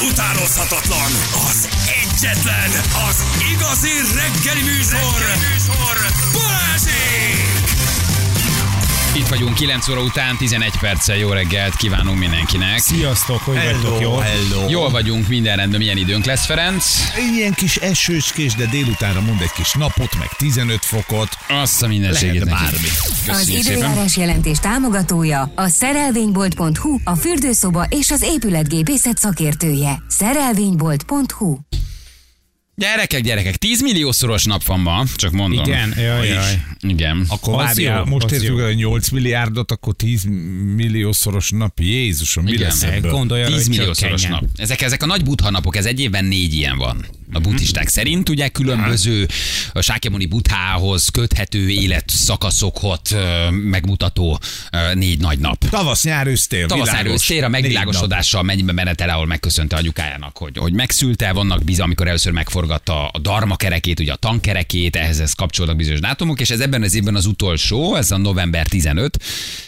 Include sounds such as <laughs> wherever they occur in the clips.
utánozhatatlan, az egyetlen, az igazi reggeli műsor, reggeli műsor Balázsék! Itt vagyunk 9 óra után, 11 perccel jó reggelt kívánunk mindenkinek. Sziasztok, hogy vagytok, jó? hello. Jól vagyunk, minden rendben, milyen időnk lesz, Ferenc? Ilyen kis esőskés, de délutánra mond egy kis napot, meg 15 fokot. Azt a mindenségét bármi. Az Köszönjük szépen. időjárás jelentés támogatója a szerelvénybolt.hu, a fürdőszoba és az épületgépészet szakértője. Szerelvénybolt.hu Gyerekek, gyerekek, 10 milliószoros nap van ma, csak mondom. Igen, jaj, jaj. Igen. Akkor Az várjál, jó, most jó. el a 8 milliárdot, akkor 10 milliószoros nap. Jézusom, mi Igen. lesz ebből? Gondolj arra, 10 hogy milliószoros nap. Ezek, ezek a nagy butha napok, ez egy évben négy ilyen van. A buddhisták szerint ugye különböző a Sákyamuni buthához köthető életszakaszokat megmutató négy nagy nap. Tavasz, nyár, ősztél. Tavasz világos. elősztér a megvilágosodással mennyibe menetele, ahol megköszönte anyukájának, hogy, hogy megszülte, vannak bizony, amikor először megforgatta a darma kerekét, ugye a tankerekét, ehhez ez kapcsolódnak bizonyos dátumok, és ez ebben az évben az utolsó, ez a november 15,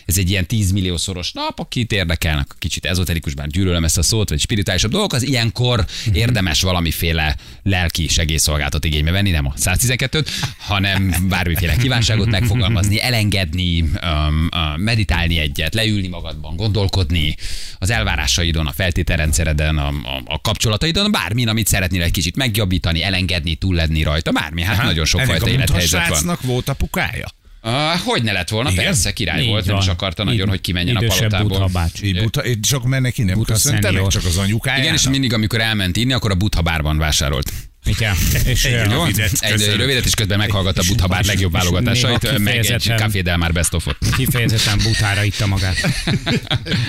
ez egy ilyen 10 milliószoros nap, akit érdekelnek, kicsit ezoterikus, bár gyűlölöm ezt a szót, vagy spirituálisabb dolgok, az ilyenkor érdemes valamiféle lelki segélyszolgáltat igénybe venni, nem a 112-t, hanem bármiféle kívánságot megfogalmazni, elengedni, um, meditálni egyet, leülni magadban, gondolkodni az elvárásaidon, a feltételrendszereden, a, a, a kapcsolataidon, bármin, amit szeretnél egy kicsit megjobbítani, elengedni, túllenni rajta, bármi. Hát nagyon Ennek sokfajta élethelyzet van. volt apukája? Uh, hogy ne lett volna? Igen? Persze, király Így volt, nem van. is akarta nagyon, Id- hogy kimenjen a palotából. Buddha bácsi. Így buta, csak mert neki nem Buta köszönte meg, senior. csak az anyukájának. Igen, és mindig, amikor elment inni, akkor a Butha bárban vásárolt. Igen. És Egy Jó? Rövidet, Egy rövidet, és közben meghallgatta a Butha bár legjobb válogatásait, meg egy Café Del Mar Best of-ot. kifejezetten butára itta magát. <laughs>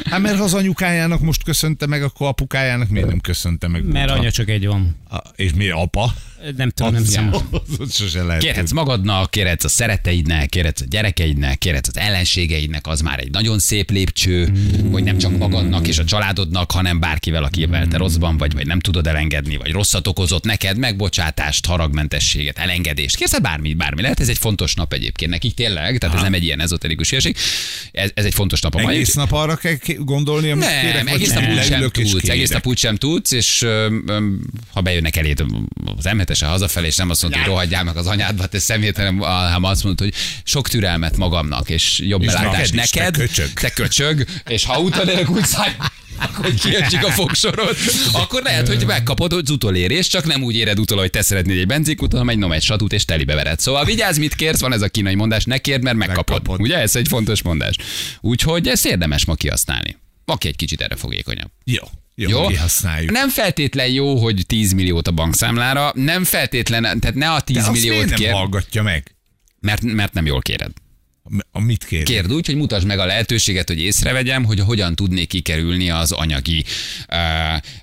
Hát mert ha az anyukájának most köszönte meg, akkor apukájának miért nem köszönte meg? Mert anya csak egy van. A- És mi apa? Nem tudom, nem hiszem. Az sose lehet. Kérhetsz magadnak, kérhetsz a szeretteidnek, kérhetsz a gyerekeidnek, kérhetsz az ellenségeidnek, az már egy nagyon szép lépcső, hogy nem csak magadnak és a családodnak, hanem bárkivel, akivel te rosszban vagy, vagy nem tudod elengedni, vagy rosszat okozott neked, megbocsátást, haragmentességet, elengedést. Kérsz bármi, bármi lehet. Ez egy fontos nap egyébként nekik tényleg, tehát ez nem egy ilyen ezoterikus hülyeség. Ez, ez egy fontos nap a mai. Egész nap arra kell gondolni, amit Nem, kérek, egész nap úgy sem tudsz, egész nap úgy sem tudsz, és ha bejönnek eléd az m hazafelé, és nem azt mondta, hogy rohadjál meg az anyádba, te szemét, hanem, hanem azt mondta, hogy sok türelmet magamnak, és jobb És belátás neked te köcsög. te köcsög, és ha utalélek úgy száll, <laughs> hogy kiesik a fogsorod, akkor lehet, hogy megkapod az utolérést, csak nem úgy éred utol, hogy te szeretnéd egy benzinkutat, hanem egy nom egy satút, és telibe vered. Szóval vigyázz, mit kérsz, van ez a kínai mondás, ne kérd, mert megkapod. Megkapod. Ugye, ez egy fontos mondás. Úgyhogy ezt érdemes ma kihasználni. Aki egy kicsit erre fogékonyabb. Jó, jó, Jó? Nem feltétlen jó, hogy 10 milliót a bankszámlára, nem feltétlen, tehát ne a 10 De azt milliót nem kér, hallgatja meg? mert, mert nem jól kéred. A mit kér? Kérd úgy, hogy mutasd meg a lehetőséget, hogy észrevegyem, hogy hogyan tudnék kikerülni az anyagi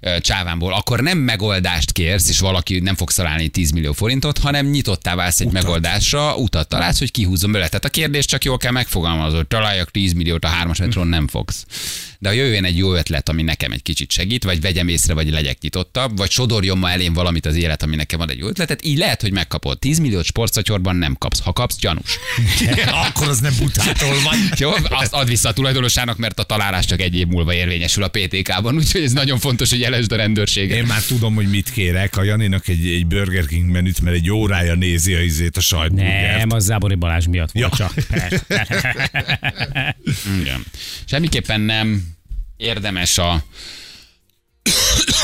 ö, csávámból. Akkor nem megoldást kérsz, és valaki nem fog találni 10 millió forintot, hanem nyitottá válsz egy Utat. megoldásra, utat találsz, hogy kihúzzon belőle. Tehát a kérdés csak jól kell megfogalmazni, találjak 10 milliót a hármas metron, nem fogsz. De ha jöjjön egy jó ötlet, ami nekem egy kicsit segít, vagy vegyem észre, vagy legyek nyitottabb, vagy sodorjon ma elém valamit az élet, ami nekem ad egy jó ötletet, így lehet, hogy megkapod. 10 milliót sportszatyorban nem kapsz. Ha kapsz, gyanús. <laughs> Akkor az nem butától van. <laughs> Jó, azt ad vissza a tulajdonosának, mert a találás csak egy év múlva érvényesül a PTK-ban, úgyhogy ez nagyon fontos, hogy jelesd a rendőrséget. Én már tudom, hogy mit kérek. A Janinak egy, egy Burger King menüt, mert egy órája nézi a izét a sajtburgert. Nem, az Zábori Balázs miatt volt Ja. csak. <laughs> Igen. Semmiképpen nem érdemes a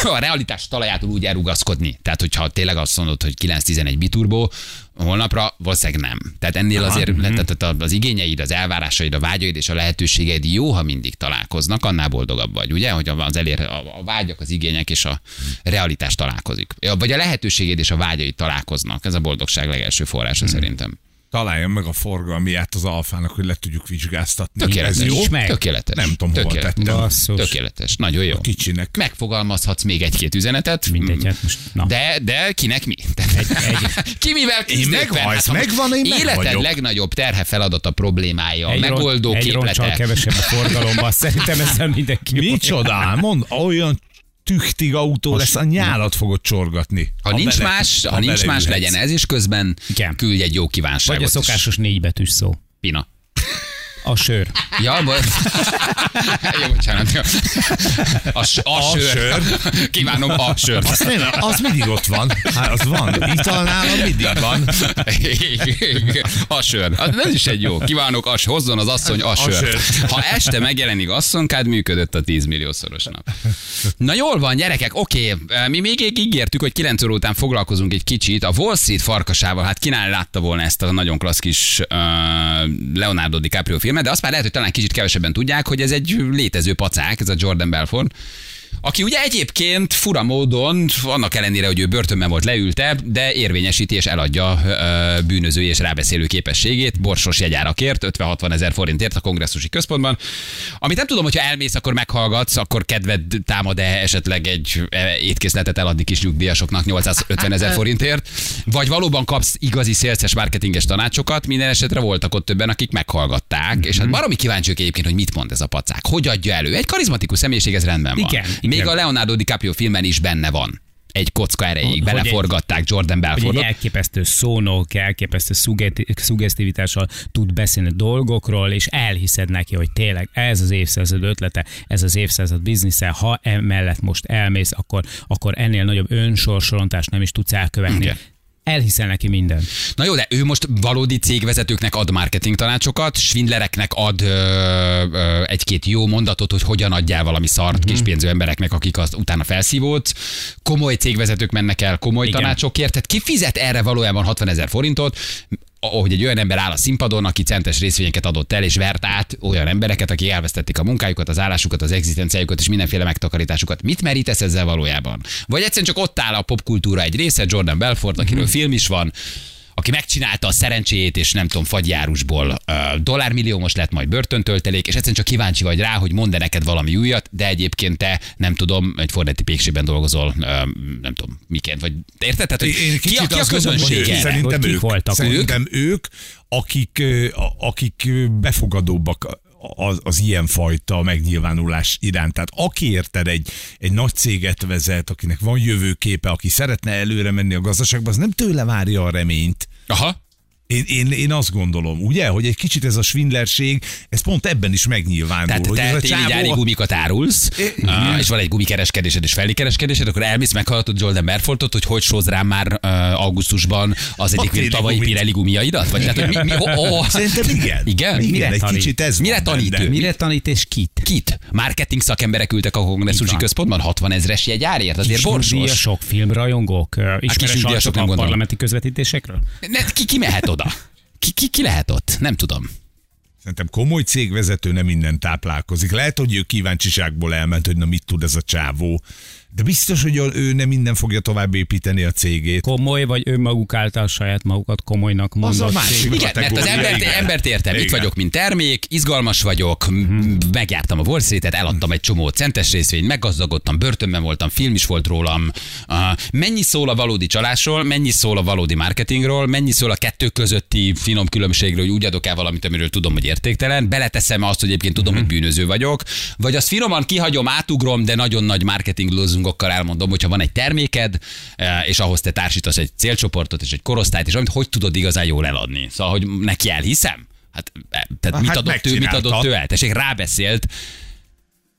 a realitás talajától úgy elrugaszkodni. Tehát, hogyha tényleg azt mondod, hogy 9-11 biturbó, holnapra valószínűleg nem. Tehát ennél azért tehát az igényeid, az elvárásaid, a vágyaid és a lehetőségeid jó, ha mindig találkoznak, annál boldogabb vagy, ugye? Hogy az elér, a, a vágyak, az igények és a realitás találkozik. Vagy a lehetőséged és a vágyaid találkoznak. Ez a boldogság legelső forrása szerintem. Találjam meg a forgalmiát az alfának, hogy le tudjuk vizsgáztatni. Tökéletes. Ez jó? meg. Tökéletes. Nem tudom, hova Tökéletes. tettem. Basszus. Tökéletes. Nagyon jó. Kicsinek. Megfogalmazhatsz még egy-két üzenetet. Mindegy, hát most, na. De, de kinek mi? egy, <laughs> Ki mivel küzd meg éppen? vagy, ha megvan, én meg Életed vagyok. legnagyobb terhe feladata problémája, egy, megoldó ron- egy képlete. kevesebb a forgalomban. <laughs> Szerintem ezzel mindenki. Micsoda? Mond, olyan tüchtig autó lesz, a nyálat fogod csorgatni. Ha nincs bele- más, ha nincs más, legyen ez, és közben Igen. küldj egy jó Vagy kívánságot. a szokásos négybetűs szó. Pina. A sör. Ja, bo... <laughs> Jó, bocsánat. A, s- a, A sör. sör. Kívánom a sört. Az, nem, az mindig ott van. Hát az van. Ital nálam mindig van. A sör. Az ez is egy jó. Kívánok, as, hozzon az asszony a sör. sör. Ha este megjelenik asszonkád, működött a 10 milliószoros nap. Na jól van, gyerekek, oké. Mi még ígértük, hogy 9 óra után foglalkozunk egy kicsit a Wall Street farkasával. Hát kinál látta volna ezt a nagyon klassz kis uh, Leonardo DiCaprio filmet, de azt már lehet, hogy talán kicsit kevesebben tudják, hogy ez egy létező pacák, ez a Jordan Belfort. Aki ugye egyébként fura módon, annak ellenére, hogy ő börtönben volt leülte, de érvényesíti és eladja ö, bűnöző és rábeszélő képességét borsos jegyárakért, 50-60 ezer forintért a kongresszusi központban. Amit nem tudom, hogyha elmész, akkor meghallgatsz, akkor kedved támad-e esetleg egy e, étkészletet eladni kis nyugdíjasoknak 850 ezer forintért, vagy valóban kapsz igazi szélszes marketinges tanácsokat, minden esetre voltak ott többen, akik meghallgatták, és hát baromi kíváncsiak egyébként, hogy mit mond ez a pacák, hogy adja elő. Egy karizmatikus személyiség, ez rendben van. Igen, Még igen. a Leonardo DiCaprio filmben is benne van. Egy kocka erejéig Hogy egy- beleforgatták Jordan Hogy egy Belfortot. elképesztő szónok, elképesztő szuggesztivitással tud beszélni dolgokról, és elhiszed neki, hogy tényleg ez az évszázad ötlete, ez az évszázad biznisze, ha emellett most elmész, akkor, akkor ennél nagyobb önsorsorontást nem is tudsz elkövetni. Igen. Elhiszel neki minden. Na jó, de ő most valódi cégvezetőknek ad marketing tanácsokat, svindlereknek ad ö, ö, egy-két jó mondatot, hogy hogyan adjál valami szart Mhm. mm-hmm. kispénző embereknek, akik azt utána felszívódsz. Komoly cégvezetők mennek el komoly Igen. tanácsokért, tehát ki fizet erre valójában 60 ezer forintot, ahogy egy olyan ember áll a színpadon, aki centes részvényeket adott el, és vert át olyan embereket, akik elvesztették a munkájukat, az állásukat, az egzisztenciájukat és mindenféle megtakarításukat. Mit merítesz ezzel valójában? Vagy egyszerűen csak ott áll a popkultúra egy része, Jordan Belfort, akiről film is van, aki megcsinálta a szerencséjét, és nem tudom, fagyjárusból uh, dollármilliómos lett, majd börtöntöltelék, és egyszerűen csak kíváncsi vagy rá, hogy mond-e neked valami újat, de egyébként te, nem tudom, egy fornetti pékségben dolgozol, nem tudom, miként, vagy érted? Tehát, hogy Én ki, a, ki a azt gondolom, hogy közönsége? Szerintem ők, voltak szerintem ők, akik, akik befogadóbbak az, az ilyenfajta megnyilvánulás iránt. Tehát aki érted egy, egy nagy céget vezet, akinek van jövőképe, aki szeretne előre menni a gazdaságba, az nem tőle várja a reményt. Aha. Én, én, én azt gondolom, ugye, hogy egy kicsit ez a svindlerség, ez pont ebben is megnyilvánul. Tehát hogy ez te a tévégyári csávó- gumikat árulsz, I- uh, és van egy gumikereskedésed és felikereskedésed, akkor elmész, meghallgatod Jordan Belfortot, hogy hogy sóz rám már uh, augusztusban az egyik tavalyi gumit. Pirelli gumiaidat? Vagy tehát, hogy mi, mi, <laughs> oh, oh. Szerintem igen. Igen? Igen, Mire egy tanít? kicsit ez Mire tanít ő? Mire tanít és kit? Kit? Marketing szakemberek ültek a kongresszusi központban, 60 ezres jegyárért, azért borsos. Nyugdíjasok, filmrajongók, ö, ismeres a parlamenti közvetítésekről? Ne, ki, ki mehet oda? Ki, ki, ki lehet ott? Nem tudom. Szerintem komoly cégvezető nem minden táplálkozik. Lehet, hogy ő kíváncsiságból elment, hogy na mit tud ez a csávó. De biztos, hogy ő nem minden fogja tovább építeni a cégét. Komoly, vagy önmaguk által saját magukat komolynak Az a mondott másik. cég? Igen, mert az embert, igen. embert értem, itt Igen. vagyok, mint termék, izgalmas vagyok, m- megjártam a Wall Street-et, eladtam egy csomó centes részvényt, meggazdagodtam, börtönben voltam, film is volt rólam. Uh, mennyi szól a valódi csalásról, mennyi szól a valódi marketingről, mennyi szól a kettő közötti finom különbségről, hogy úgy adok el valamit, amiről tudom, hogy értéktelen, beleteszem azt, hogy egyébként tudom, hogy bűnöző vagyok, vagy azt finoman kihagyom, átugrom, de nagyon nagy marketing lózungokkal elmondom, hogyha van egy terméked, eh, és ahhoz te társítasz egy célcsoportot és egy korosztályt, és amit hogy tudod igazán jól eladni. Szóval, hogy neki elhiszem? Hát, eh, tehát Hát mit adott ő, mit adott ő el? Tessék, rábeszélt,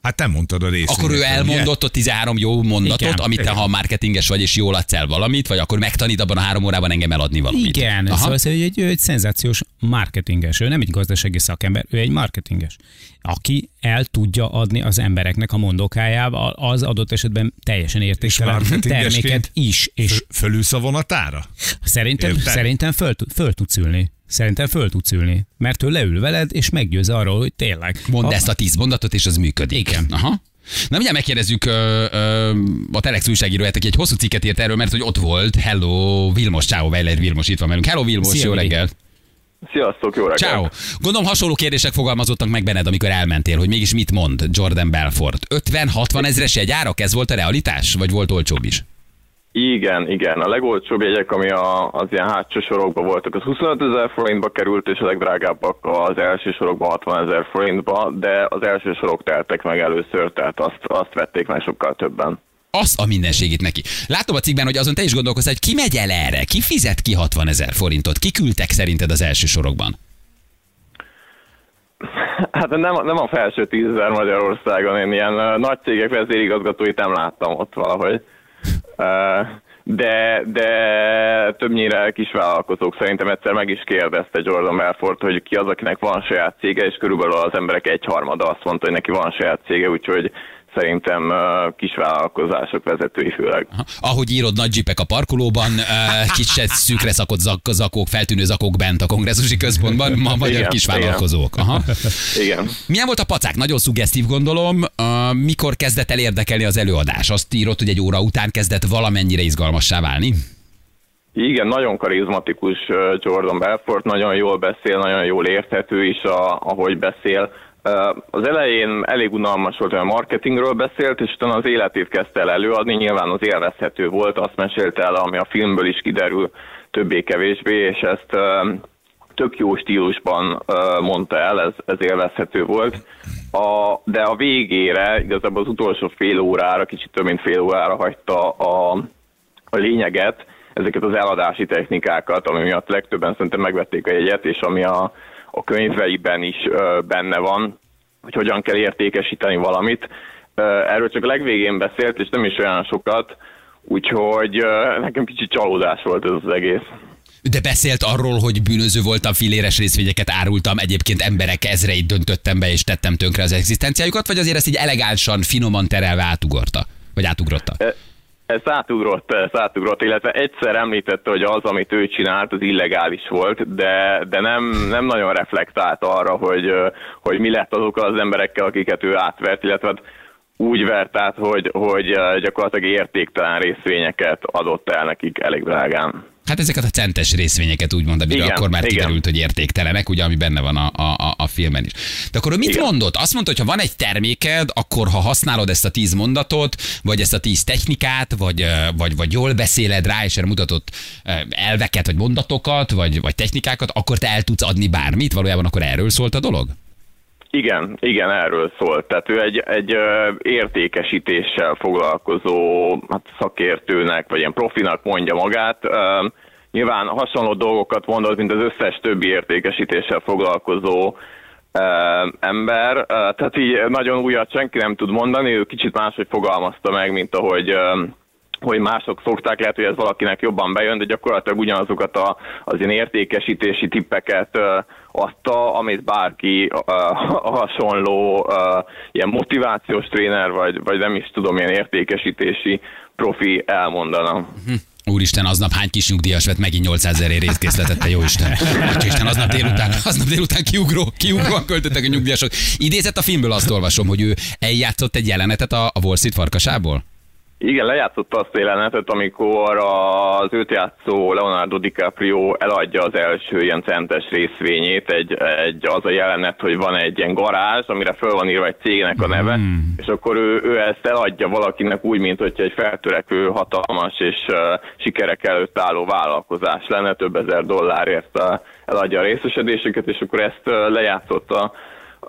Hát nem mondtad a részét. akkor ő elmondott ott 13 jó mondatot, Igen. amit te, ha marketinges vagy, és jól adsz el valamit, vagy akkor megtanít abban a három órában engem eladni valamit. Igen, Aha. szóval ez egy, egy, ő egy szenzációs marketinges. Ő nem egy gazdasági szakember, ő egy marketinges, aki el tudja adni az embereknek a mondókájával az adott esetben teljesen értéktelen terméket is. És fölülsz a vonatára? szerintem, Érted? szerintem föl, tud- föl tudsz ülni. Szerintem föl tudsz ülni. Mert ő leül veled, és meggyőz arról, hogy tényleg. Mondd Ha- ezt a tíz mondatot, és az működik. Igen. Aha. Na mindjárt megkérdezzük ö, ö, a Telex újságíróját, aki egy hosszú cikket írt erről, mert hogy ott volt. Hello, Vilmos, ciao, Weiler Vilmos itt van velünk. Hello, Vilmos, Szia, jó reggel. Sziasztok, jó reggelt! Ciao. Gondolom hasonló kérdések fogalmazottak meg benned, amikor elmentél, hogy mégis mit mond Jordan Belfort. 50-60 ezres jegyárak, ez volt a realitás? Vagy volt olcsóbb is? Igen, igen. A legolcsóbb jegyek, ami a, az ilyen hátsó sorokban voltak, az 25 ezer forintba került, és a legdrágábbak az első sorokban 60 ezer forintba, de az első sorok teltek meg először, tehát azt, azt vették meg sokkal többen. Az a mindenségét neki. Látom a cikkben, hogy azon te is gondolkoztál, hogy ki megy el erre, ki fizet ki 60 ezer forintot, ki küldtek szerinted az első sorokban? Hát nem, nem a felső tízezer Magyarországon, én ilyen nagy cégek vezérigazgatóit nem láttam ott valahogy. De, de többnyire kisvállalkozók szerintem egyszer meg is kérdezte Jordan Belfort, hogy ki az, akinek van saját cége, és körülbelül az emberek egyharmada azt mondta, hogy neki van saját cége, úgyhogy szerintem kisvállalkozások vezetői főleg. Ahogy írod, nagy zsipek a parkolóban, kicsit szűkre szakott zak, zakók, feltűnő zakók bent a kongresszusi központban, ma magyar Igen, kisvállalkozók. Aha. Igen. Milyen volt a pacák? Nagyon szuggesztív gondolom. Mikor kezdett el érdekelni az előadás? Azt írott, hogy egy óra után kezdett valamennyire izgalmassá válni? Igen, nagyon karizmatikus Jordan Belfort, nagyon jól beszél, nagyon jól érthető is, a, ahogy beszél. Az elején elég unalmas volt, hogy a marketingről beszélt, és utána az életét kezdte el előadni, nyilván az élvezhető volt, azt mesélte el, ami a filmből is kiderül többé-kevésbé, és ezt tök jó stílusban mondta el, ez, ez élvezhető volt. A, de a végére, igazából az utolsó fél órára, kicsit több mint fél órára hagyta a, a lényeget, ezeket az eladási technikákat, ami miatt legtöbben szerintem megvették a jegyet, és ami a, a könyveiben is benne van, hogy hogyan kell értékesíteni valamit. Erről csak a legvégén beszélt, és nem is olyan sokat, úgyhogy nekem kicsit csalódás volt ez az egész. De beszélt arról, hogy bűnöző voltam, filéres részvényeket árultam, egyébként emberek ezreit döntöttem be és tettem tönkre az egzisztenciájukat, vagy azért ezt így elegánsan, finoman terelve átugorta? Vagy átugrotta? Ez átugrott, ez átugrott, illetve egyszer említette, hogy az, amit ő csinált, az illegális volt, de, de nem, nem nagyon reflektált arra, hogy, hogy mi lett azokkal az emberekkel, akiket ő átvert, illetve hát úgy vert át, hogy, hogy gyakorlatilag értéktelen részvényeket adott el nekik elég drágán. Hát ezeket a centes részvényeket úgymond, amire Igen, akkor már igen. kiderült, hogy értéktelenek, ugye, ami benne van a, a, a- filmben is. De akkor mit Igen. mondott? Azt mondta, hogy ha van egy terméked, akkor ha használod ezt a tíz mondatot, vagy ezt a tíz technikát, vagy, vagy, vagy jól beszéled rá, és erre mutatott elveket, vagy mondatokat, vagy, vagy technikákat, akkor te el tudsz adni bármit? Valójában akkor erről szólt a dolog? Igen, igen, erről szólt. Tehát ő egy, egy értékesítéssel foglalkozó hát szakértőnek, vagy ilyen profinak mondja magát. Nyilván hasonló dolgokat mondott, mint az összes többi értékesítéssel foglalkozó ember. Tehát így nagyon újat senki nem tud mondani, ő kicsit máshogy fogalmazta meg, mint ahogy hogy mások szokták, lehet, hogy ez valakinek jobban bejön, de gyakorlatilag ugyanazokat a, az ilyen értékesítési tippeket adta, amit bárki ö, hasonló ö, ilyen motivációs tréner, vagy, vagy nem is tudom, ilyen értékesítési profi elmondana. Úristen, aznap hány kis nyugdíjas vett megint 800 ezer részkészletet, te jó Isten. Isten, aznap délután, aznap délután kiugró, kiugróan költöttek a nyugdíjasok. Idézett a filmből azt olvasom, hogy ő eljátszott egy jelenetet a, a Wall Street farkasából? Igen, lejátszott azt a jelenetet, amikor az őt játszó Leonardo DiCaprio eladja az első ilyen centes részvényét. Egy, egy, az a jelenet, hogy van egy ilyen garázs, amire föl van írva egy cégnek a neve, hmm. és akkor ő, ő ezt eladja valakinek úgy, mint hogy egy feltörekvő, hatalmas és uh, sikerek előtt álló vállalkozás lenne, több ezer dollárért eladja a részesedéseket, és akkor ezt uh, lejátszott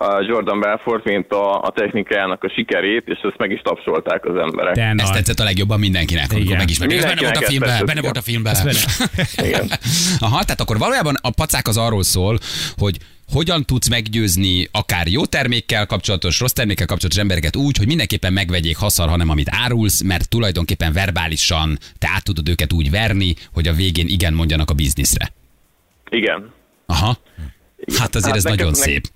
a Jordan Belfort, mint a, a technikájának a sikerét, és ezt meg is tapsolták az emberek. De Ez tetszett a legjobban mindenkinek, amikor Igen. megismerték. Benne volt a filmben, benne volt a filmben. <laughs> Igen. Aha, tehát akkor valójában a pacák az arról szól, hogy hogyan tudsz meggyőzni akár jó termékkel kapcsolatos, rossz termékkel kapcsolatos embereket úgy, hogy mindenképpen megvegyék haszar, hanem amit árulsz, mert tulajdonképpen verbálisan te át tudod őket úgy verni, hogy a végén igen mondjanak a bizniszre. Igen. Aha. Hát azért Hát ez nekem- nagyon szép.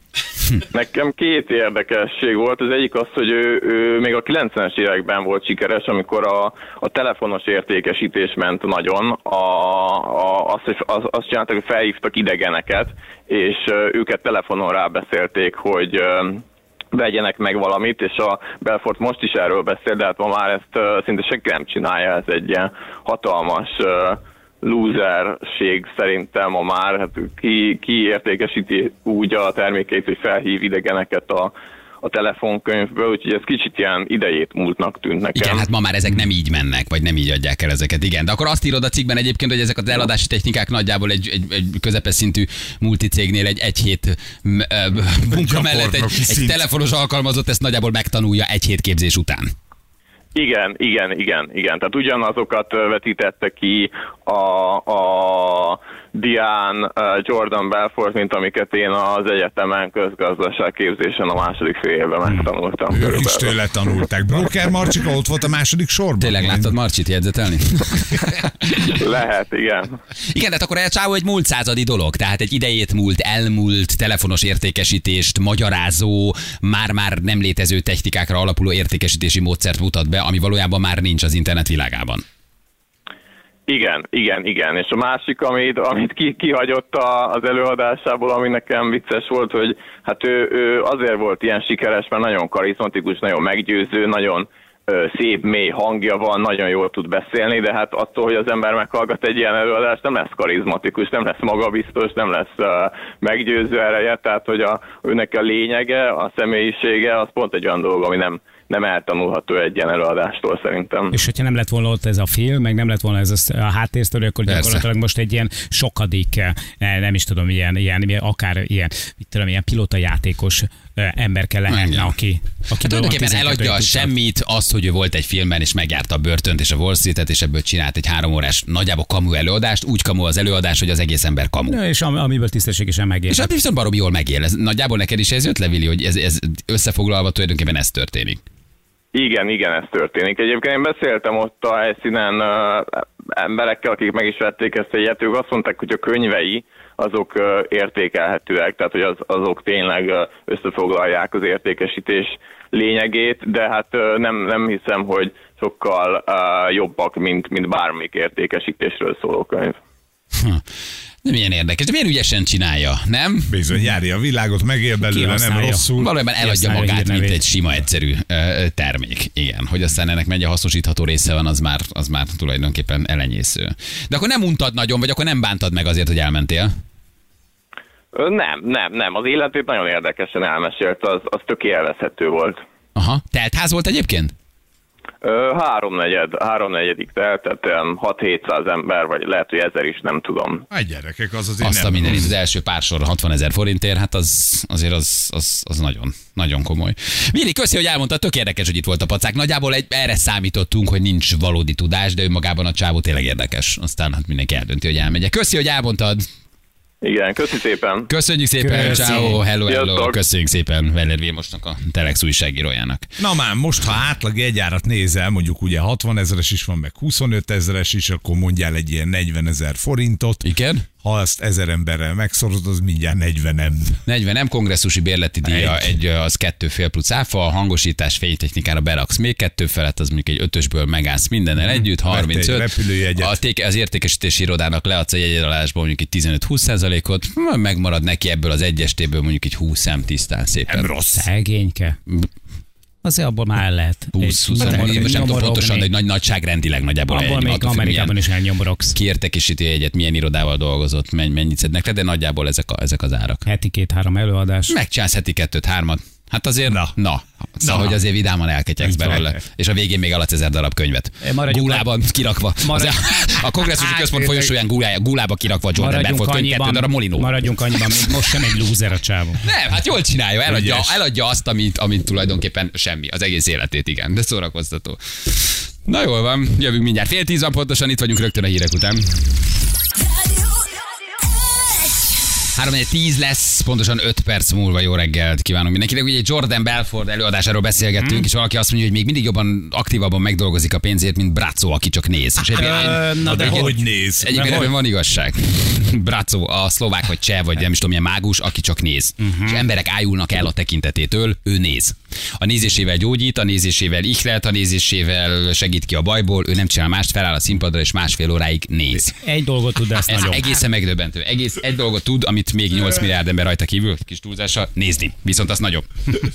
Nekem két érdekesség volt. Az egyik az, hogy ő, ő még a 90-es években volt sikeres, amikor a, a telefonos értékesítés ment nagyon. A, a, azt, hogy- az, azt csináltak, hogy felhívtak idegeneket, és őket telefonon rábeszélték, hogy vegyenek meg valamit, és a Belfort most is erről beszél, de hát ma már ezt szinte senki nem csinálja, ez egy ilyen hatalmas loserség szerintem ma már, hát ki, ki értékesíti úgy a termékeit, hogy felhív idegeneket a, a telefonkönyvből, úgyhogy ez kicsit ilyen idejét múltnak tűnt nekem. Igen, hát ma már ezek nem így mennek, vagy nem így adják el ezeket, igen. De akkor azt írod a cikkben egyébként, hogy ezek az eladási technikák nagyjából egy, egy, egy közepes szintű multicégnél egy egy hét munka mellett egy, egy telefonos alkalmazott ezt nagyjából megtanulja egy hét képzés után. Igen, igen, igen, igen. Tehát ugyanazokat vetítette ki a, a Dián, uh, Jordan Belfort, mint amiket én az egyetemen közgazdaságképzésen a második fél évben megtanultam. Ők is tőle tanulták. Broker Marcsika ott volt a második sorban. Tényleg láttad Marcsit jegyzetelni? <laughs> Lehet, igen. Igen, de hát akkor a csávó egy múlt századi dolog, tehát egy idejét múlt, elmúlt, telefonos értékesítést, magyarázó, már-már nem létező technikákra alapuló értékesítési módszert mutat be, ami valójában már nincs az internet világában. Igen, igen, igen. És a másik, amit, amit ki, kihagyott a, az előadásából, ami nekem vicces volt, hogy hát ő, ő azért volt ilyen sikeres, mert nagyon karizmatikus, nagyon meggyőző, nagyon ö, szép, mély hangja van, nagyon jól tud beszélni, de hát attól, hogy az ember meghallgat egy ilyen előadást, nem lesz karizmatikus, nem lesz magabiztos, nem lesz uh, meggyőző ereje, tehát hogy a, őnek a lényege, a személyisége, az pont egy olyan dolog, ami nem, nem eltanulható egy ilyen előadástól szerintem. És hogyha nem lett volna ott ez a film, meg nem lett volna ez a a háttérsztori, akkor Persze. gyakorlatilag most egy ilyen sokadik, eh, nem is tudom, ilyen, ilyen, ilyen akár ilyen, mit tudom, ilyen pilotajátékos eh, ember kell lehetne, aki, aki Hát tulajdonképpen eladja a semmit, azt, hogy ő volt egy filmben, és megjárta a börtönt és a Wall Street-et, és ebből csinált egy három órás nagyjából kamu előadást, úgy kamu az előadás, hogy az egész ember kamu. És am- amiből tisztességesen megél. És hát viszont barom jól megél. Ez, nagyjából neked is ez jött le, Vili, hogy ez, ez összefoglalva tulajdonképpen ez történik. Igen, igen, ez történik. Egyébként én beszéltem ott a helyszínen emberekkel, akik meg is vették ezt a ilyet, ők azt mondták, hogy a könyvei azok értékelhetőek, tehát hogy az, azok tényleg összefoglalják az értékesítés lényegét, de hát nem, nem hiszem, hogy sokkal jobbak, mint, mint bármik értékesítésről szóló könyv. De milyen érdekes, de milyen ügyesen csinálja, nem? Bizony, járja a világot, megél belőle, nem rosszul. Valójában eladja magát, mint egy sima, egyszerű termék. Igen, hogy aztán ennek mennyi hasznosítható része van, az már, az már tulajdonképpen elenyésző. De akkor nem untad nagyon, vagy akkor nem bántad meg azért, hogy elmentél? Nem, nem, nem. Az életét nagyon érdekesen elmesélte, az, az tök élvezhető volt. Aha. Teltház volt egyébként? Háromnegyed, háromnegyedik telt, tehát olyan 6-700 ember, vagy lehet, hogy ezer is, nem tudom. Hát gyerekek, az azért Azt a nem mindenit, rossz. az első pár sor 60 ezer forintért, hát az azért az, az, az nagyon, nagyon komoly. Vili, köszi, hogy elmondta, tök érdekes, hogy itt volt a pacák. Nagyjából egy, erre számítottunk, hogy nincs valódi tudás, de önmagában a csávó tényleg érdekes. Aztán hát mindenki eldönti, hogy elmegyek. Köszi, hogy elmondtad. Igen, köszi szépen. Köszönjük szépen, Köszi. ciao, hello, hello. Sziasztok. Köszönjük szépen Veller Vilmosnak, a Telex újságírójának. Na már, most ha átlag egyárat nézel, mondjuk ugye 60 ezeres is van, meg 25 ezeres is, akkor mondjál egy ilyen 40 ezer forintot. Igen? Ha azt ezer emberrel megszorod, az mindjárt 40 nem. 40 nem kongresszusi bérleti díja, egy. Egy. egy az kettő fél plusz áfa, a hangosítás fénytechnikára beraksz még kettő felett, az mondjuk egy ötösből megállsz mindennel együtt, Vett egy 35. repülőjegyet. A téke, az értékesítési irodának leadsz egy jegyedalásból mondjuk egy 15-20 százalékot, megmarad neki ebből az egyestéből mondjuk egy 20 szem tisztán szépen. Nem rossz. Szegényke. Azért abból már el lehet. 20 20 Egy- nem tudom pontosan, de egy nagy nagyságrendileg nagyjából Abból még Amerikában is elnyomorogsz. kiértékesíti egyet, milyen irodával dolgozott, menny, mennyit szednek le, de nagyjából ezek, a, ezek az árak. Heti két-három előadás. Megcsinálsz heti kettőt, hármat. Hát azért, na, Na. Szóval, Na. hogy azért vidáman elketyegsz belőle. És a végén még alatsz ezer darab könyvet. Maradjunk Gulában kirakva. Maradj- a kongresszusi Hát, központ folyosóján gulába, gulába kirakva Jordan Maradjunk Belfort könyv, kettő darab Molinó. maradjunk annyiban, még most sem egy lúzer a csávó. Nem, hát jól csinálja, eladja, Ügyes. eladja azt, amit, amit tulajdonképpen semmi, az egész életét, igen, de szórakoztató. Na jól van, jövünk mindjárt. Fél tíz van pontosan, itt vagyunk rögtön a hírek után. 3 10 lesz, pontosan 5 perc múlva jó reggelt kívánunk mindenkinek. Ugye Jordan Belford előadásáról beszélgettünk, és valaki azt mondja, hogy még mindig jobban aktívabban megdolgozik a pénzért, mint Brazzo, aki csak néz. És egyébként- Ö, na de egyébként- Hogy néz? Egyébként ebben van igazság. <laughs> Brazzo, a szlovák vagy cseh, vagy nem is tudom, milyen mágus, aki csak néz. Uh-huh. És emberek ájulnak el a tekintetétől, ő néz. A nézésével gyógyít, a nézésével ihlet, a nézésével segít ki a bajból, ő nem csinál mást, feláll a színpadra, és másfél óráig néz. Egy dolgot tud, de ezt Ez nagyon. egészen megdöbbentő. Egész egy dolgot tud, amit még 8 milliárd ember rajta kívül, kis túlzással, nézni. Viszont az nagyobb.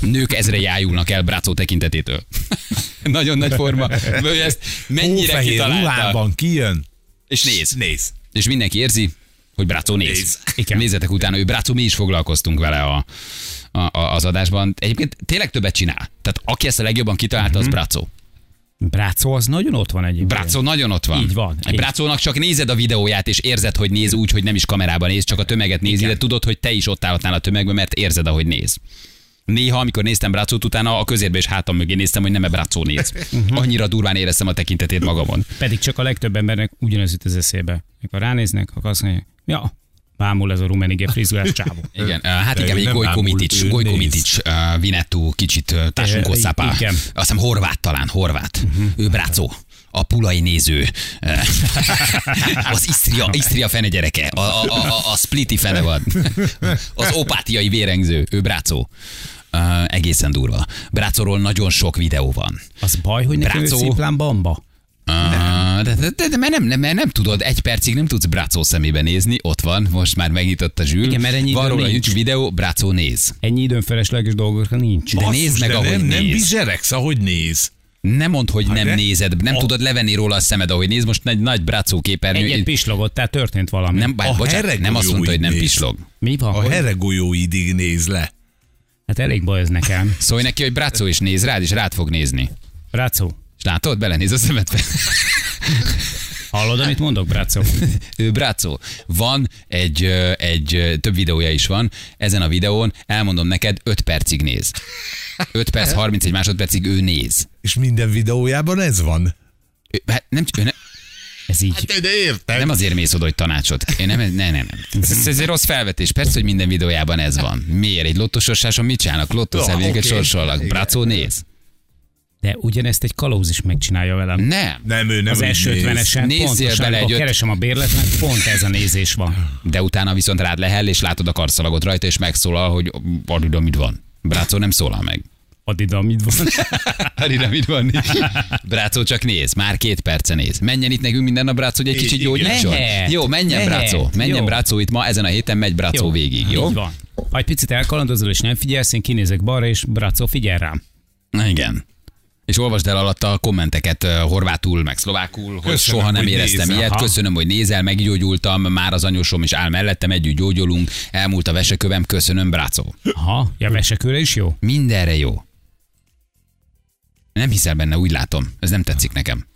Nők ezrei ájulnak el Brazzo tekintetétől. <laughs> Nagyon nagy forma. Ezt mennyire Hófehér kitalálta. kijön, És néz. néz. És mindenki érzi, hogy Brácó néz. Néz. Igen. Nézzetek utána, ő Brácó, mi is foglalkoztunk vele a, a, a, az adásban. Egyébként tényleg többet csinál. Tehát aki ezt a legjobban kitalálta, Mhm. az Brácó. Brácó az nagyon ott van egyébként. Brácó nagyon ott van. Így van, így. Brácónak csak nézed a videóját, és érzed, hogy néz úgy, hogy nem is kamerában néz, csak a tömeget nézi, de tudod, hogy te is ott állhatnál a tömegben, mert érzed, ahogy néz. Néha, amikor néztem Brácót, utána a közérbe és hátam mögé néztem, hogy nem e Brácó néz. Mhm. Annyira durván éreztem a tekintetét magamon. Pedig csak a legtöbb embernek ugyanez jut az eszébe. Amikor ránéznek, akkor azt mondják, Ja, bámul ez a rumenige frizurás <laughs> csávó. Igen, uh, hát igen, ő nem Gojko Mitic, ő Gojko. Mitic, uh, Vinetú, kicsit uh, társunk Eh, hosszápá. Azt hiszem horvát talán, horvát. Mhm. Ő Brácó. A pulai néző. Eh, <laughs> az Isztria, Isztria fene gyereke. A, a, a, a, spliti fene van. Az opátiai vérengző. Ő Brácó. Uh, egészen durva. Brácóról nagyon sok videó van. Az baj, hogy nekem ő Brácó. szimplán bamba. Ah, de, de, de, de, mert nem, nem, mert nem tudod, egy percig nem tudsz Brácó szemébe nézni, ott van, most már megnyitott a zsűr. Igen, mert ennyi van róla. YouTube videó, Brácó néz. Ennyi időn felesleges dolgokra nincs. De nézd meg, de ahogy nem, nem néz. bizseregsz, ahogy néz. Nem mondd, hogy nem ne? nézed, nem A- tudod levenni róla a szemed, ahogy néz. Most egy nagy Brácó képernyő. Egyet pislogott, tehát történt valami. nem, bár, bocsánat, nem azt mondta, hogy nem néz. pislog. Mi van? A heregolyóidig néz le. Hát elég baj ez nekem. Szólj neki, hogy Brácó is néz rád, és rád fog nézni. Rácó, És látod, belenéz a szemedbe. hallod, amit mondok, Brácó? Ő <laughs> Brácó. Van egy, egy több videója is van. Ezen a videón elmondom neked, 5 percig néz. 5 perc, 31 másodpercig ő néz. És minden videójában ez van. Ő, hát nem, ő ne, Ez így. De érted? nem azért mész oda, hogy tanácsot. Én nem, nem, nem, nem. Ez, ez egy rossz felvetés. Persze, hogy minden videójában ez van. Miért? Egy lottosorsáson mit csinálnak? Lottószemélyeket oké. sorsolnak. Igen. Brácó néz. De ugyanezt egy kalóz is megcsinálja velem. Nem. Nem, ő nem Az első néz. 50-esen Nézzél pontosan, bele egy öt- keresem a bérletet, pont ez a nézés van. De utána viszont rád lehel, és látod a karszalagot rajta, és megszólal, hogy Adida, mit van. Brácó nem szólal meg. Add ide, amit van. <laughs> Adida, mit van? Brácó csak néz, már két perce néz. Menjen itt nekünk minden nap Brácó, hogy egy kicsit gyógyítson. Jó, menjen Lehet. Brácó. Menjen Jó. Brácó itt ma, ezen a héten megy Brácó végig, jó? Így van. Ha egy picit elkalandozol és nem figyelsz, én kinézek balra, és Brácó figyel rám. Na igen. És olvasd el alatta a kommenteket horvátul, meg szlovákul, hogy Köszönöm, soha nem hogy éreztem nézel. ilyet. Aha. Köszönöm, hogy nézel, meggyógyultam, már az anyósom is áll mellettem, együtt gyógyulunk, elmúlt a vesekövem, köszönöm, Brácó. Aha, ja, vesekőre is jó? Mindenre jó. Nem hiszel benne, úgy látom. Ez nem tetszik nekem.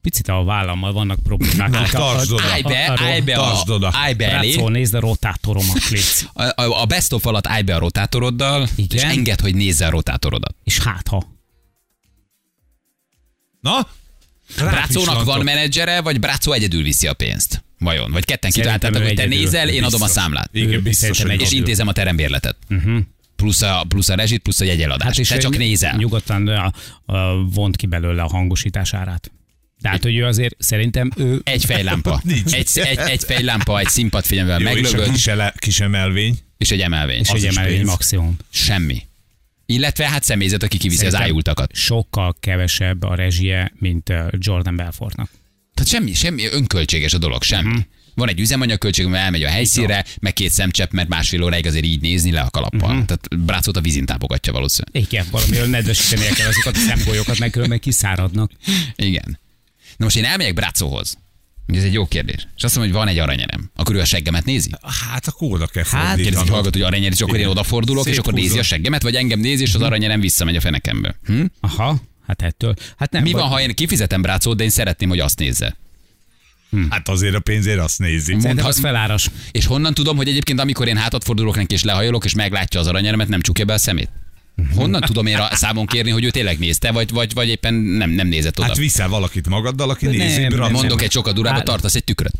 Picit a vállammal vannak problémák. Na, tartsd oda. Állj be, állj be, a, oda. állj be elé. Brácó, nézd a rotátoromat, légy. A, a, a best of alatt állj be a rotátoroddal, Igen. és engedd, hogy nézze a rotátorodat. És hát ha. Na? Brácónak van menedzsere, vagy Brácó egyedül viszi a pénzt? Vajon? Vagy ketten kitaláltátok, hogy te nézel, én adom a számlát. Igen, biztos, hogy És intézem a terembérletet. Uh-huh. Plusz, a, plusz a rezsit, plusz a jegyeladást. Hát te ő csak nézel. Nyugodtan a, a, vont ki belőle a hangosítás árát. De hát, hogy ő azért szerintem ő Egy fejlámpa. <laughs> Nincs. Egy, egy, egy fejlámpa, egy színpadfényemvel Jó, és a kis, ele, kis emelvény. és egy emelvény. és egy emelvény pénz. maximum. Semmi. Illetve hát személyzet, aki kiviszi az Szerintem ájultakat. Sokkal kevesebb a rezsie, mint Jordan Belfortnak. Tehát semmi, semmi önköltséges a dolog, semmi. Mhm. Van egy üzemanyagköltség, mert elmegy a helyszínre, meg két szemcsepp, mert másfél óráig azért így nézni le a kalappal. Mhm. Tehát Brácot a vízin tápogatja valószínűleg. Igen, valamiről nedvesítenie kell azokat a szemgolyókat, meg különben kiszáradnak. Igen. Na most én elmegyek Brácóhoz. Ez egy jó kérdés. És azt mondom, hogy van egy aranyerem. Akkor ő a seggemet nézi? Hát akkor oda kell Hát, kérdezik fordítanod. hallgató, hogy aranyer, és akkor én odafordulok, és Szép akkor nézi húzod. a seggemet, vagy engem nézi, és az aranyerem visszamegy a fenekembe. Hm? Aha, hát ettől. Hát nem, Mi vagy- van, ha én kifizetem Brácót, de én szeretném, hogy azt nézze? Hát azért a pénzért azt nézi. Mondhat- az feláras. És honnan tudom, hogy egyébként amikor én hátat fordulok neki és lehajolok, és meglátja az aranyeremet, nem csukja be a szemét? Honnan tudom én számon kérni, hogy ő tényleg nézte, vagy, vagy, vagy éppen nem, nem nézett oda? Hát viszel valakit magaddal, aki Nem, nézi. nem, Bra- nem. Mondok egy sokat durába, Hát- tartasz egy tükröt.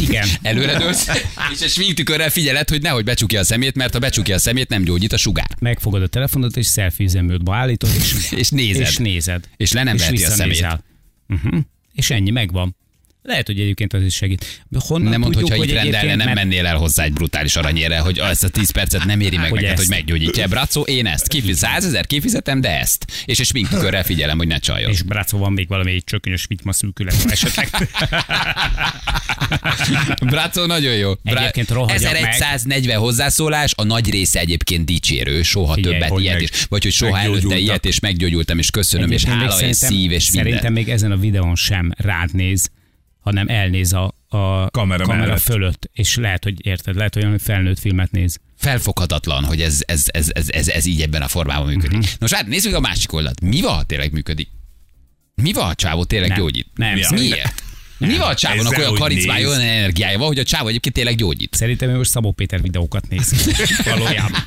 Igen. Előre dőlsz, és egy sminktükörrel figyeled, hogy nehogy becsukja a szemét, mert ha becsukja a szemét, nem gyógyít a sugár. Megfogod a telefonot, és selfie üzemlődbe állítod, és, <laughs> És nézed. és nézed. És le nem veheti a visszanézel. Uh-huh. És ennyi megvan. Lehet, hogy egyébként az is segít. Honnan Nem mondd, tudjuk, hogyha itt hogy rendelne, egyébként, nem mert- mennél el hozzá egy brutális aranyére, hogy ezt a 10 percet nem éri meg Hogy neked, ezt. hogy meggyógyítja. Brácó, én ezt. Kifizet, 100 ezer kifizetem, de ezt. És egy sminktükörrel figyelem, hogy ne csaljon. És Brácó van még valami egy csökönyös vitma szűkület esetleg. <laughs> Brácó nagyon jó. Egyébként rohadjak meg. 1140 hozzászólás, a nagy része egyébként dicsérő, soha Figyelj, többet ilyet, meg- és, vagy hogy soha előtte ilyet, és meggyógyultam, és köszönöm, és Egyébként még hála, és szerintem- szív, és Szerintem minden. még ezen a videón sem rád néz, hanem elnéz a, a Kamera kamera mellett. fölött, és lehet, hogy érted, lehet olyan, hogy felnőtt filmet néz. Felfoghatatlan, hogy ez, ez, ez, ez, ez, ez így ebben a formában működik. Mhm. Nos, hát nézzük a másik oldalt. Mi van, ha tényleg működik? Mi van, ha a csávó tényleg Nem. gyógyít? Nem, Mi? szerintem- Miért? Mi van a csávónak olyan karizmája, olyan energiája van, hogy a csávó egyébként tényleg gyógyít? Szerintem ő most Szabó Péter videókat néz. <laughs> Valójában.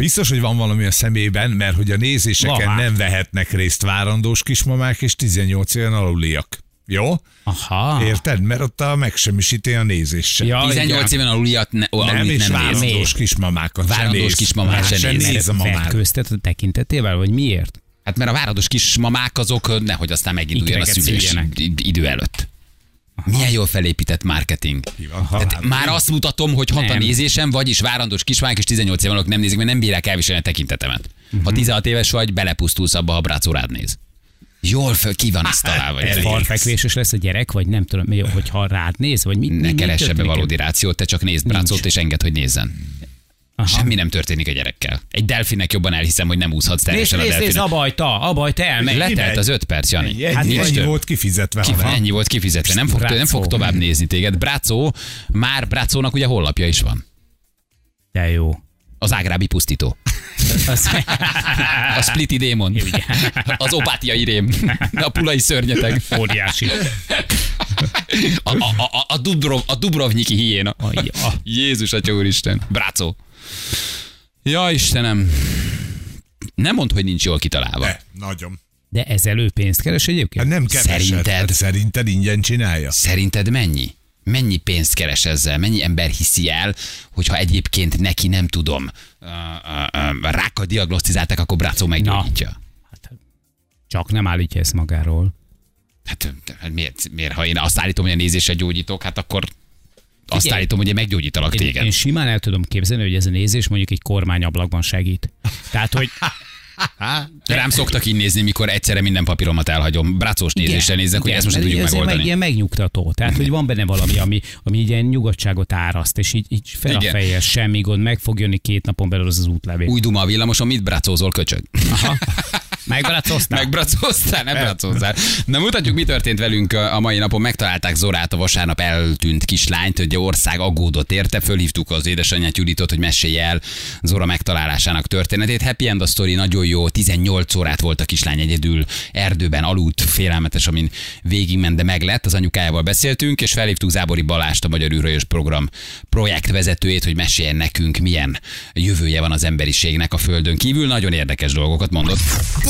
Biztos, hogy van valami a szemében, mert hogy a nézéseken Van. nem vehetnek részt várandós kismamák és 18 éven aluliak. Jó? Aha. Érted? Mert ott a megsemmisíti a nézés sem. Ja, 18 igen. éven aluliat ne, nem, és nem néz. várandós kismamákat Várandós néz. kismamát se se néz. néz a mamát. A tekintetével, vagy miért? Hát mert a várados kismamák azok nehogy aztán meginduljon a szülés idő előtt. Milyen jól felépített marketing. van. Tehát már azt mutatom, hogy hat a nézésem, vagyis várandós kismamák és 18 éven nem nézik, mert nem bírják elviselni a tekintetemet. Mhm. Ha 16 éves vagy, belepusztulsz abba, ha Brácó rád néz. Jól fel, ki van ezt találva? Ez farfekvéses lesz a gyerek, vagy nem tudom, hogyha rád néz, vagy mit? mi- Ne mi keresse be valódi rációt, te csak nézd Brácót és engedd, hogy nézzen. Aha. Semmi nem történik a gyerekkel. Egy delfinnek jobban elhiszem, hogy nem úszhatsz Nézd, teljesen a nézd, nézd, abajta, abajta elmegy. Letelt az öt perc, Jani. Ennyi, Hát ennyi, nincs ennyi több. volt kifizetve. Ki, haver. ennyi volt kifizetve. Nem fog, nem fog tovább nézni téged. Brácó, már Brácónak ugye hollapja is van. De jó. Az ágrábi pusztító. A spliti démon. Az opátiai rém. A pulai szörnyeteg. óriási. A, a, a, a, Dubrov, a Dubrovniki hiéna. Jézus, atya úristen. Brácó. Ja, Istenem. Nem mondd, hogy nincs jól kitalálva. De, nagyon. De ezzel ő pénzt keres egyébként? Hát nem keveset. Szerinted? Hát szerinted ingyen csinálja? Szerinted mennyi? Mennyi pénzt keres ezzel? Mennyi ember hiszi el, hogyha egyébként neki nem tudom, ö, ö, ö, rákkal diagnosztizálták, akkor Brácó meggyógyítja? Hát, csak nem állítja ezt magáról. Hát, hát miért, miért, ha én azt állítom, hogy a nézésre gyógyítok, hát akkor azt Figyelj. állítom, hogy én meggyógyítalak Én, téged. én simán el tudom képzelni, hogy ez a nézés mondjuk egy kormányablakban segít. Tehát, hogy De <laughs> rám szoktak így nézni, mikor egyszerre minden papíromat elhagyom. Brácós nézésre nézek, hogy igen, ezt most tudjuk megoldani. Meg, ilyen megnyugtató. Tehát, hogy van benne valami, ami, ami ilyen nyugodtságot áraszt, és így, így fel Igen. a fejjel, semmi gond, meg fog jönni két napon belül az az útlevél. Új duma a villamoson, mit brácózol, köcsög? Aha. <laughs> Megbaracoztál? Megbracoztál, nem bracoztál. Na mutatjuk, mi történt velünk a mai napon. Megtalálták Zorát, a vasárnap eltűnt kislányt, hogy ország aggódott érte. Fölhívtuk az édesanyját Juditot, hogy mesélje el Zora megtalálásának történetét. Happy end a story, nagyon jó. 18 órát volt a kislány egyedül, erdőben aludt, félelmetes, amin végigment, de meg lett. Az anyukájával beszéltünk, és felhívtuk Zábori Balást, a Magyar űrhajós Program projektvezetőjét, hogy meséljen nekünk, milyen jövője van az emberiségnek a Földön kívül. Nagyon érdekes dolgokat mondott.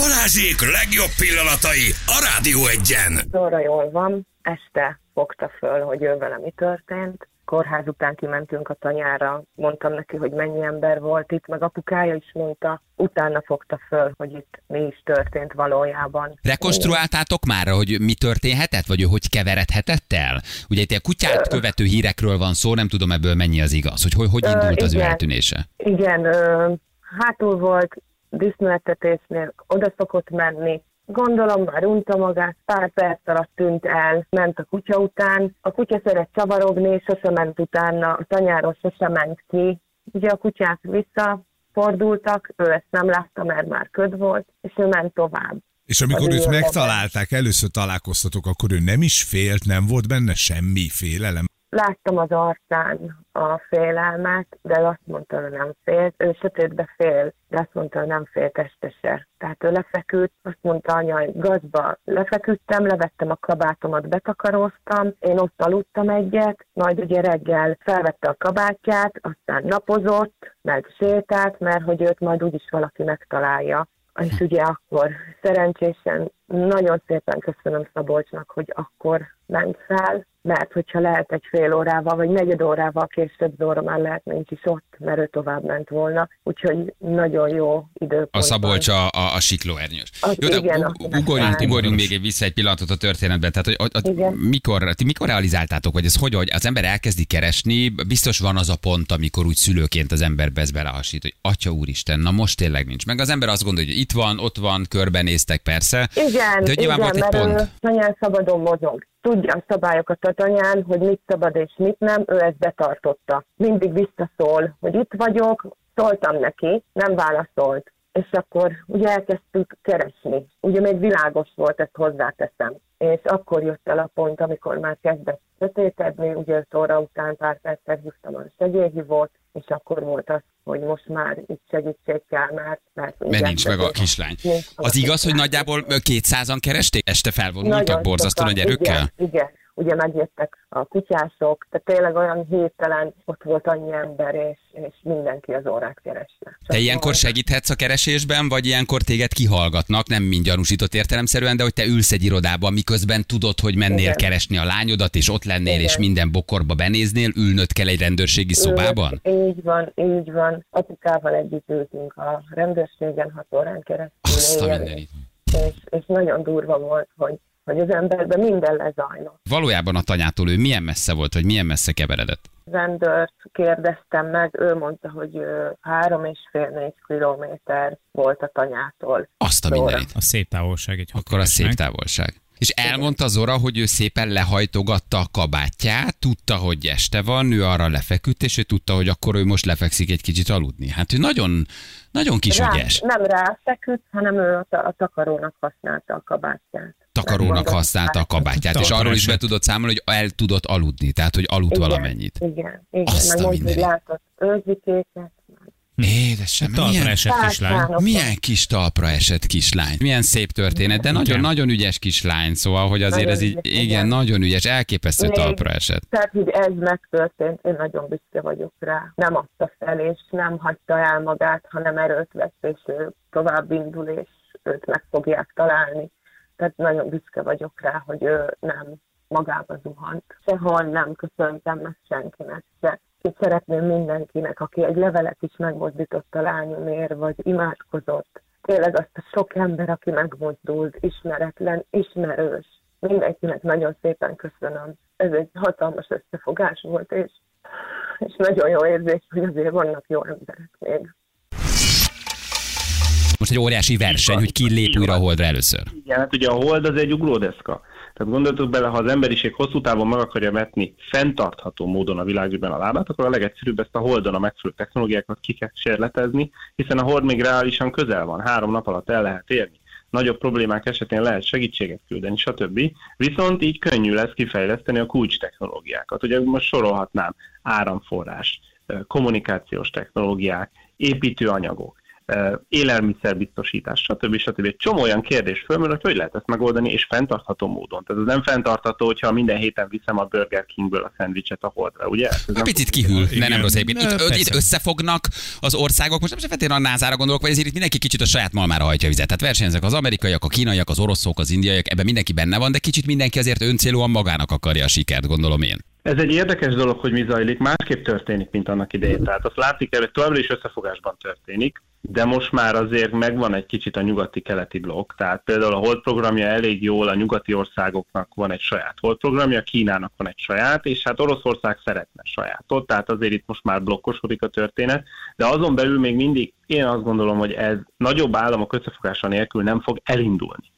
Balázsék legjobb pillanatai a Rádió egyen. Zóra jól van, este fogta föl, hogy ő vele mi történt. Kórház után kimentünk a tanyára, mondtam neki, hogy mennyi ember volt itt, meg apukája is mondta. Utána fogta föl, hogy itt mi is történt valójában. Rekonstruáltátok már, hogy mi történhetett, vagy hogy keveredhetett el? Ugye itt a kutyát követő hírekről van szó, nem tudom ebből mennyi az igaz, hogy hogy, hogy Ö, indult az ő igen. eltűnése. Igen, ö, hátul volt, disznóetetésnél oda szokott menni. Gondolom már unta magát, pár perc alatt tűnt el, ment a kutya után. A kutya szeret csavarogni, sose ment utána, a tanyáról sose ment ki. Ugye a kutyák visszafordultak, ő ezt nem látta, mert már köd volt, és ő ment tovább. És amikor Az őt megtalálták, először találkoztatok, akkor ő nem is félt, nem volt benne semmi félelem. Láttam az arcán a félelmet, de azt mondta, hogy nem félt. Ő sötétbe fél, de azt mondta, hogy nem fél testese. Tehát ő lefeküdt, azt mondta anya, gazba lefeküdtem, levettem a kabátomat, betakaróztam, én ott aludtam egyet, majd ugye reggel felvette a kabátját, aztán napozott, meg sétált, mert hogy őt majd úgyis valaki megtalálja. És ugye akkor szerencsésen nagyon szépen köszönöm Szabolcsnak, hogy akkor ment fel, mert hogyha lehet egy fél órával, vagy negyed órával később Zóra már lehet nincs is ott, mert ő tovább ment volna. Úgyhogy nagyon jó időpont. A Szabolcs a, a, a siklóernyős. Jó, de igen, az ugorjunk, ugorjunk még egy vissza egy pillanatot a történetbe. Tehát, hogy, hogy Igen. mikor, ti mikor realizáltátok, vagy ez hogy, hogy az ember elkezdi keresni, biztos van az a pont, amikor úgy szülőként az emberbe ez belehasít, hogy atya úristen, na most tényleg nincs. Meg az ember azt gondolja, hogy itt van, ott van, körbenéztek persze. Igen, De hogy igen, volt egy mert pont. tanyán szabadon mozog. Tudja a szabályokat a tanyán, hogy mit szabad és mit nem, ő ezt betartotta. Mindig visszaszól, hogy itt vagyok, szóltam neki, nem válaszolt. És akkor ugye elkezdtük keresni. Ugye még világos volt, ezt hozzáteszem. És akkor jött el a pont, amikor már kezdett sötétedni, ugye 5 óra után pár perccel hívtam a segélyhívót, és akkor volt az, hogy most már itt segítség kell, mert... Mert, Mert nincs meg a kislány. Nincs Az igaz, hogy nagyjából 200-an keresték? Este felvonultak borzasztó nagy erőkkel? Igen, igen. Ugye megjöttek a kutyások, tehát tényleg olyan hirtelen ott volt annyi ember, és, és mindenki az órát keresne. Te ilyenkor segíthetsz a keresésben, vagy ilyenkor téged kihallgatnak, nem mind gyanúsított értelemszerűen, de hogy te ülsz egy irodában, miközben tudod, hogy mennél Igen. keresni a lányodat, és ott lennél, Igen. és minden bokorba benéznél, ülnöd kell egy rendőrségi szobában? Így van, így van. Apukával együtt ültünk a rendőrségen hat órán keresztül. Azt a mindenit. és, és nagyon durva volt, hogy, hogy az emberben minden lezajlott. Valójában a tanyától ő milyen messze volt, vagy milyen messze keveredett? rendőrt kérdeztem meg, ő mondta, hogy három és fél négy kilométer volt a tanyától. Azt a mindenit. A szép távolság egy Akkor a szép távolság. És elmondta Zora, hogy ő szépen lehajtogatta a kabátját, tudta, hogy este van, ő arra lefeküdt, és ő tudta, hogy akkor ő most lefekszik egy kicsit aludni. Hát ő nagyon, nagyon kis Rá, ügyes. nem ráfeküdt, hanem ő a, a takarónak használta a kabátját. Takarónak használta a kabátját, és arról is be tudott számolni, hogy el tudott aludni, tehát hogy aludt Igen, valamennyit. Igen, igen. Azt a meg hogy mindenit. látott őzsikéket. Édesem, Talpra milyen, esett kislány. Milyen kis talpra esett kislány. Milyen szép történet, de nagyon, Igen. nagyon ügyes kislány, szóval, hogy azért Nagyon ez így, ügyes, igen, igen. nagyon ügyes, elképesztő Még- talpra esett. Tehát, hogy ez megtörtént, én nagyon büszke vagyok rá. Nem adta fel, és nem hagyta el magát, hanem erőt vett, és ő tovább indul, és őt meg fogják találni. Tehát nagyon büszke vagyok rá, hogy ő nem magába zuhant. Sehol nem köszöntem meg senkinek se. Én szeretném mindenkinek, aki egy levelet is megmozdított a lányomért, vagy imádkozott. Tényleg azt a sok ember, aki megmozdult, ismeretlen, ismerős. Mindenkinek nagyon szépen köszönöm. Ez egy hatalmas összefogás volt, és, és nagyon jó érzés, hogy azért vannak jó emberek még. Most egy óriási verseny, hogy ki lép újra a holdra először. Igen, hát ugye a hold az egy ugródeszka. Tehát gondoltok bele, ha az emberiség hosszú távon meg akarja vetni fenntartható módon a világűrben a lábát, akkor a legegyszerűbb ezt a holdon a megfelelő technológiákat ki kell kísérletezni, hiszen a hold még reálisan közel van, három nap alatt el lehet érni. Nagyobb problémák esetén lehet segítséget küldeni, stb. Viszont így könnyű lesz kifejleszteni a kulcs technológiákat. Ugye most sorolhatnám áramforrás, kommunikációs technológiák, építőanyagok, élelmiszerbiztosítás, stb. stb. Egy csomó olyan kérdés fölmerül, hogy hogy lehet ezt megoldani, és fenntartható módon. Tehát ez nem fenntartható, hogyha minden héten viszem a Burger Kingből a szendvicset a holdra, ugye? Ez Egy nem picit kihűl, de nem rossz egyébként. Itt, Ö, itt, összefognak az országok, most nem csak feltétlenül a názára gondolok, vagy ezért itt mindenki kicsit a saját malmára hajtja a vizet. Tehát versenyeznek az amerikaiak, a kínaiak, az oroszok, az indiaiak, ebben mindenki benne van, de kicsit mindenki azért öncélúan magának akarja a sikert, gondolom én. Ez egy érdekes dolog, hogy mi zajlik, másképp történik, mint annak idején. Tehát azt látszik el, hogy továbbra is összefogásban történik, de most már azért megvan egy kicsit a nyugati-keleti blokk. Tehát például a Hold programja elég jól, a nyugati országoknak van egy saját Hold programja, Kínának van egy saját, és hát Oroszország szeretne sajátot, tehát azért itt most már blokkosodik a történet, de azon belül még mindig én azt gondolom, hogy ez nagyobb államok összefogása nélkül nem fog elindulni.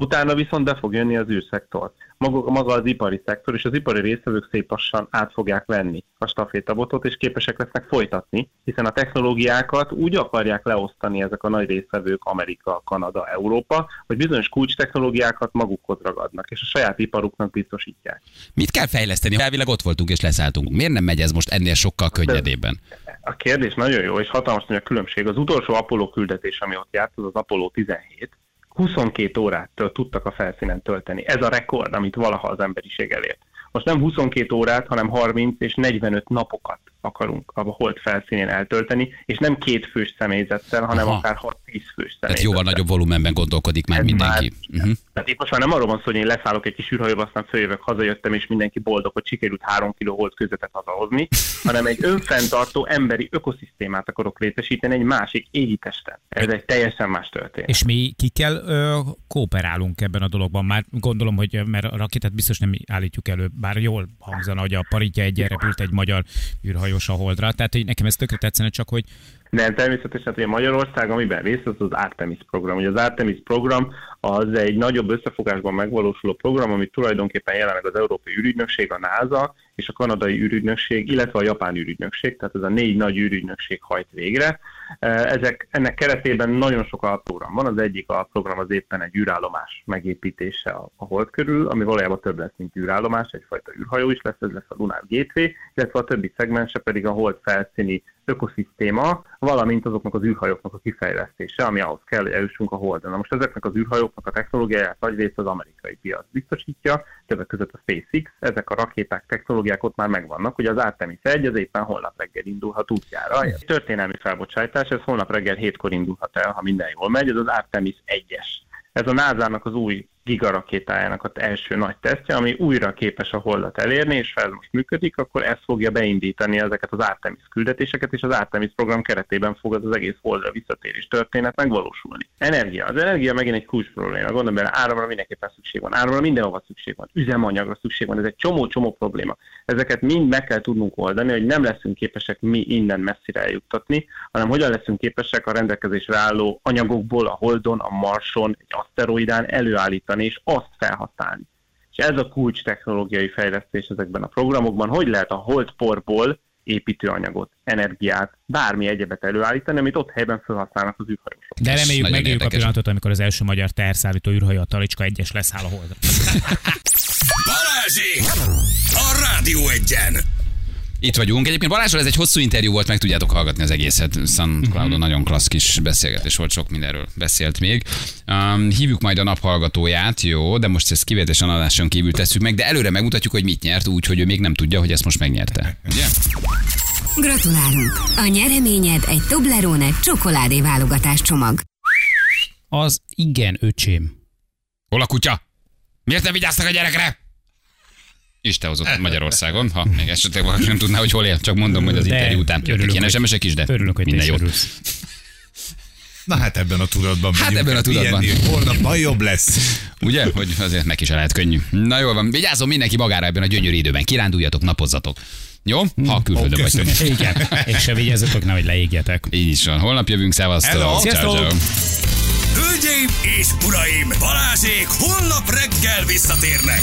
Utána viszont be fog jönni az űrszektor. Maga, maga az ipari szektor, és az ipari résztvevők szép lassan át fogják venni a stafétabotot, és képesek lesznek folytatni, hiszen a technológiákat úgy akarják leosztani ezek a nagy résztvevők, Amerika, Kanada, Európa, hogy bizonyos kulcstechnológiákat magukhoz ragadnak, és a saját iparuknak biztosítják. Mit kell fejleszteni? Elvileg ott voltunk és leszálltunk. Miért nem megy ez most ennél sokkal könnyedében? A kérdés nagyon jó, és hatalmas nagy a különbség. Az utolsó Apollo küldetés, ami ott járt, az az Apollo 17, 22 órát tudtak a felszínen tölteni. Ez a rekord, amit valaha az emberiség elért. Most nem 22 órát, hanem 30 és 45 napokat akarunk a hold felszínén eltölteni, és nem két fős személyzettel, hanem Aha. akár 6-10 fős Tehát személyzettel. jóval nagyobb volumenben gondolkodik már Ez mindenki. Már, Uh-huh. Tehát itt most már nem arról van szó, hogy én leszállok egy kis űrhajóba, aztán följövök, hazajöttem, és mindenki boldog, hogy sikerült három kiló hold közvetet hazahozni, <laughs> hanem egy önfenntartó emberi ökoszisztémát akarok létesíteni egy másik égi testen. Ez egy teljesen más történet. És mi kikkel ö, kooperálunk ebben a dologban? Már gondolom, hogy mert a rakétát biztos nem állítjuk elő, bár jól hangzana, hogy a paritja egyen repült egy magyar űrhajós a holdra. Tehát, hogy nekem ez tökre tetszene, csak hogy De természetesen, hogy Magyarország, amiben részt vesz, az Artemis program. Ugye az Artemis program az egy nagyobb összefogásban megvalósuló program, amit tulajdonképpen jelenleg az Európai űrügynökség, a NASA és a kanadai űrügynökség, illetve a japán űrügynökség, tehát ez a négy nagy űrügynökség hajt végre. Ezek, ennek keretében nagyon sok alprogram van, az egyik alprogram az éppen egy űrállomás megépítése a hold körül, ami valójában több lesz, mint űrállomás, egyfajta űrhajó is lesz, ez lesz a Lunar Gateway, illetve a többi szegmense pedig a hold felszíni ökoszisztéma, valamint azoknak az űrhajóknak a kifejlesztése, ami ahhoz kell, hogy eljussunk a Holdon. Na most ezeknek az űrhajóknak a technológiáját nagy rész az amerikai piac biztosítja, többek között a SpaceX, ezek a rakéták, technológiák ott már megvannak, ugye az Artemis 1 az éppen holnap reggel indulhat útjára. Ez történelmi felbocsátás, ez holnap reggel hétkor indulhat el, ha minden jól megy, ez az Artemis 1-es. Ez a NASA-nak az új gigarakétájának az első nagy tesztje, ami újra képes a holdat elérni, és ha ez most működik, akkor ez fogja beindítani ezeket az Artemis küldetéseket, és az Artemis program keretében fog az egész holdra visszatérés történet megvalósulni. Energia. Az energia megint egy kulcs probléma. Gondolom, hogy áramra mindenképpen szükség van. Áramra mindenhova szükség van. Üzemanyagra szükség van. Ez egy csomó-csomó probléma. Ezeket mind meg kell tudnunk oldani, hogy nem leszünk képesek mi innen messzire eljuttatni, hanem hogyan leszünk képesek a rendelkezésre álló anyagokból a Holdon, a Marson, egy aszteroidán előállítani megtalálni, és azt felhasználni. És ez a kulcs technológiai fejlesztés ezekben a programokban, hogy lehet a holdporból építőanyagot, energiát, bármi egyebet előállítani, amit ott helyben felhasználnak az űrhajósok. De reméljük, megéljük a pillanatot, amikor az első magyar terszállító űrhajó a Talicska egyes leszáll a holdra. <laughs> Balázsi! A Rádió egyen! Itt vagyunk. Egyébként Balázsról ez egy hosszú interjú volt, meg tudjátok hallgatni az egészet. SoundCloudon nagyon klassz kis beszélgetés volt, sok mindenről beszélt még. Um, hívjuk majd a naphallgatóját, jó, de most ezt kivételesen adáson kívül tesszük meg, de előre megmutatjuk, hogy mit nyert, úgy, hogy ő még nem tudja, hogy ezt most megnyerte. Ugye? Gratulálunk! A nyereményed egy Toblerone csokoládé válogatás csomag. Az igen, öcsém. Hol a kutya? Miért nem vigyáztak a gyerekre? Isten hozott Magyarországon, ha még esetleg valaki nem tudná, hogy hol él, csak mondom, hogy az De interjú után jöttek ilyen SMS-ek is, de Örülünk, hogy te minden is jót. örülsz. Na hát ebben a tudatban Hát ebben a el tudatban. pihenni, Holnap majd jobb lesz. Ugye? Hogy azért neki se lehet könnyű. Na jól van, vigyázzon mindenki magára ebben a gyönyörű időben. Kiránduljatok, napozzatok. Jó? Ha külföldön Ó, vagytok. Igen, és se vigyázzatok, nehogy leégjetek. Így is van. Holnap jövünk, szevasztok. Sziasztok. Hölgyeim és uraim, Balázsék holnap reggel visszatérnek!